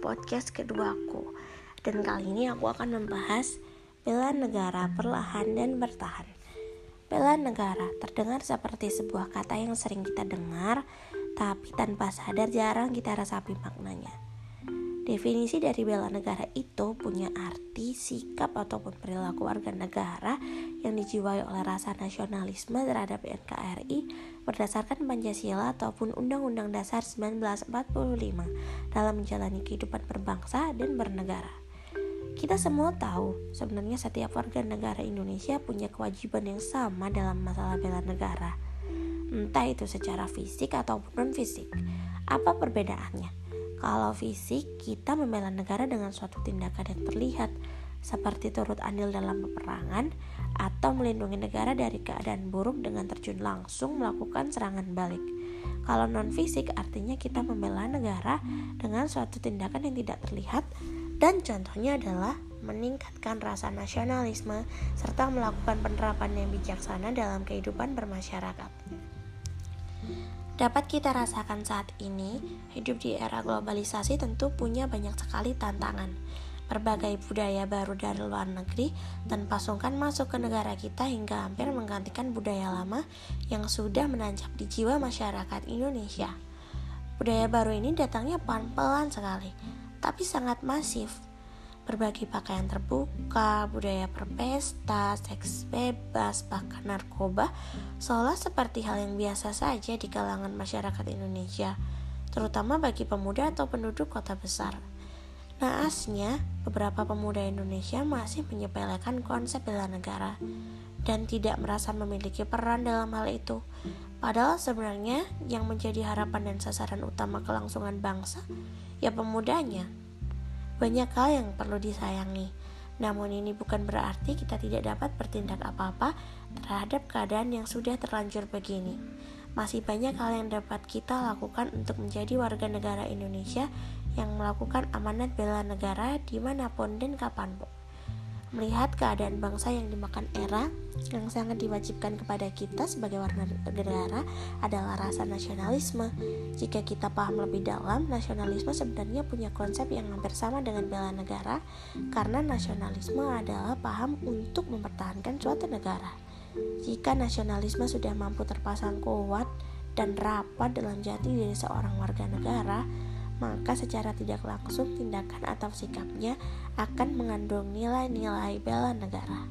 podcast keduaku. Dan kali ini aku akan membahas Bela negara perlahan dan bertahan. Bela negara terdengar seperti sebuah kata yang sering kita dengar Tapi tanpa sadar jarang kita rasapi maknanya Definisi dari bela negara itu punya arti, sikap, ataupun perilaku warga negara yang dijiwai oleh rasa nasionalisme terhadap NKRI berdasarkan Pancasila ataupun Undang-Undang Dasar 1945 dalam menjalani kehidupan berbangsa dan bernegara. Kita semua tahu, sebenarnya setiap warga negara Indonesia punya kewajiban yang sama dalam masalah bela negara. Entah itu secara fisik ataupun non-fisik. Apa perbedaannya? Kalau fisik, kita membela negara dengan suatu tindakan yang terlihat, seperti turut andil dalam peperangan atau melindungi negara dari keadaan buruk dengan terjun langsung melakukan serangan balik. Kalau non fisik artinya kita membela negara dengan suatu tindakan yang tidak terlihat dan contohnya adalah meningkatkan rasa nasionalisme serta melakukan penerapan yang bijaksana dalam kehidupan bermasyarakat. Dapat kita rasakan saat ini, hidup di era globalisasi tentu punya banyak sekali tantangan. Berbagai budaya baru dari luar negeri tanpa sungkan masuk ke negara kita hingga hampir menggantikan budaya lama yang sudah menancap di jiwa masyarakat Indonesia. Budaya baru ini datangnya pelan-pelan sekali, tapi sangat masif berbagi pakaian terbuka, budaya berpesta, seks bebas, bahkan narkoba, seolah seperti hal yang biasa saja di kalangan masyarakat Indonesia, terutama bagi pemuda atau penduduk kota besar. Naasnya, beberapa pemuda Indonesia masih menyepelekan konsep bela negara dan tidak merasa memiliki peran dalam hal itu. Padahal sebenarnya yang menjadi harapan dan sasaran utama kelangsungan bangsa ya pemudanya. Banyak hal yang perlu disayangi, namun ini bukan berarti kita tidak dapat bertindak apa-apa terhadap keadaan yang sudah terlanjur begini. Masih banyak hal yang dapat kita lakukan untuk menjadi warga negara Indonesia yang melakukan amanat bela negara di mana pun dan kapan pun melihat keadaan bangsa yang dimakan era yang sangat diwajibkan kepada kita sebagai warga negara adalah rasa nasionalisme. Jika kita paham lebih dalam, nasionalisme sebenarnya punya konsep yang hampir sama dengan bela negara karena nasionalisme adalah paham untuk mempertahankan suatu negara. Jika nasionalisme sudah mampu terpasang kuat dan rapat dalam jati diri seorang warga negara, maka secara tidak langsung tindakan atau sikapnya akan mengandung nilai-nilai bela negara.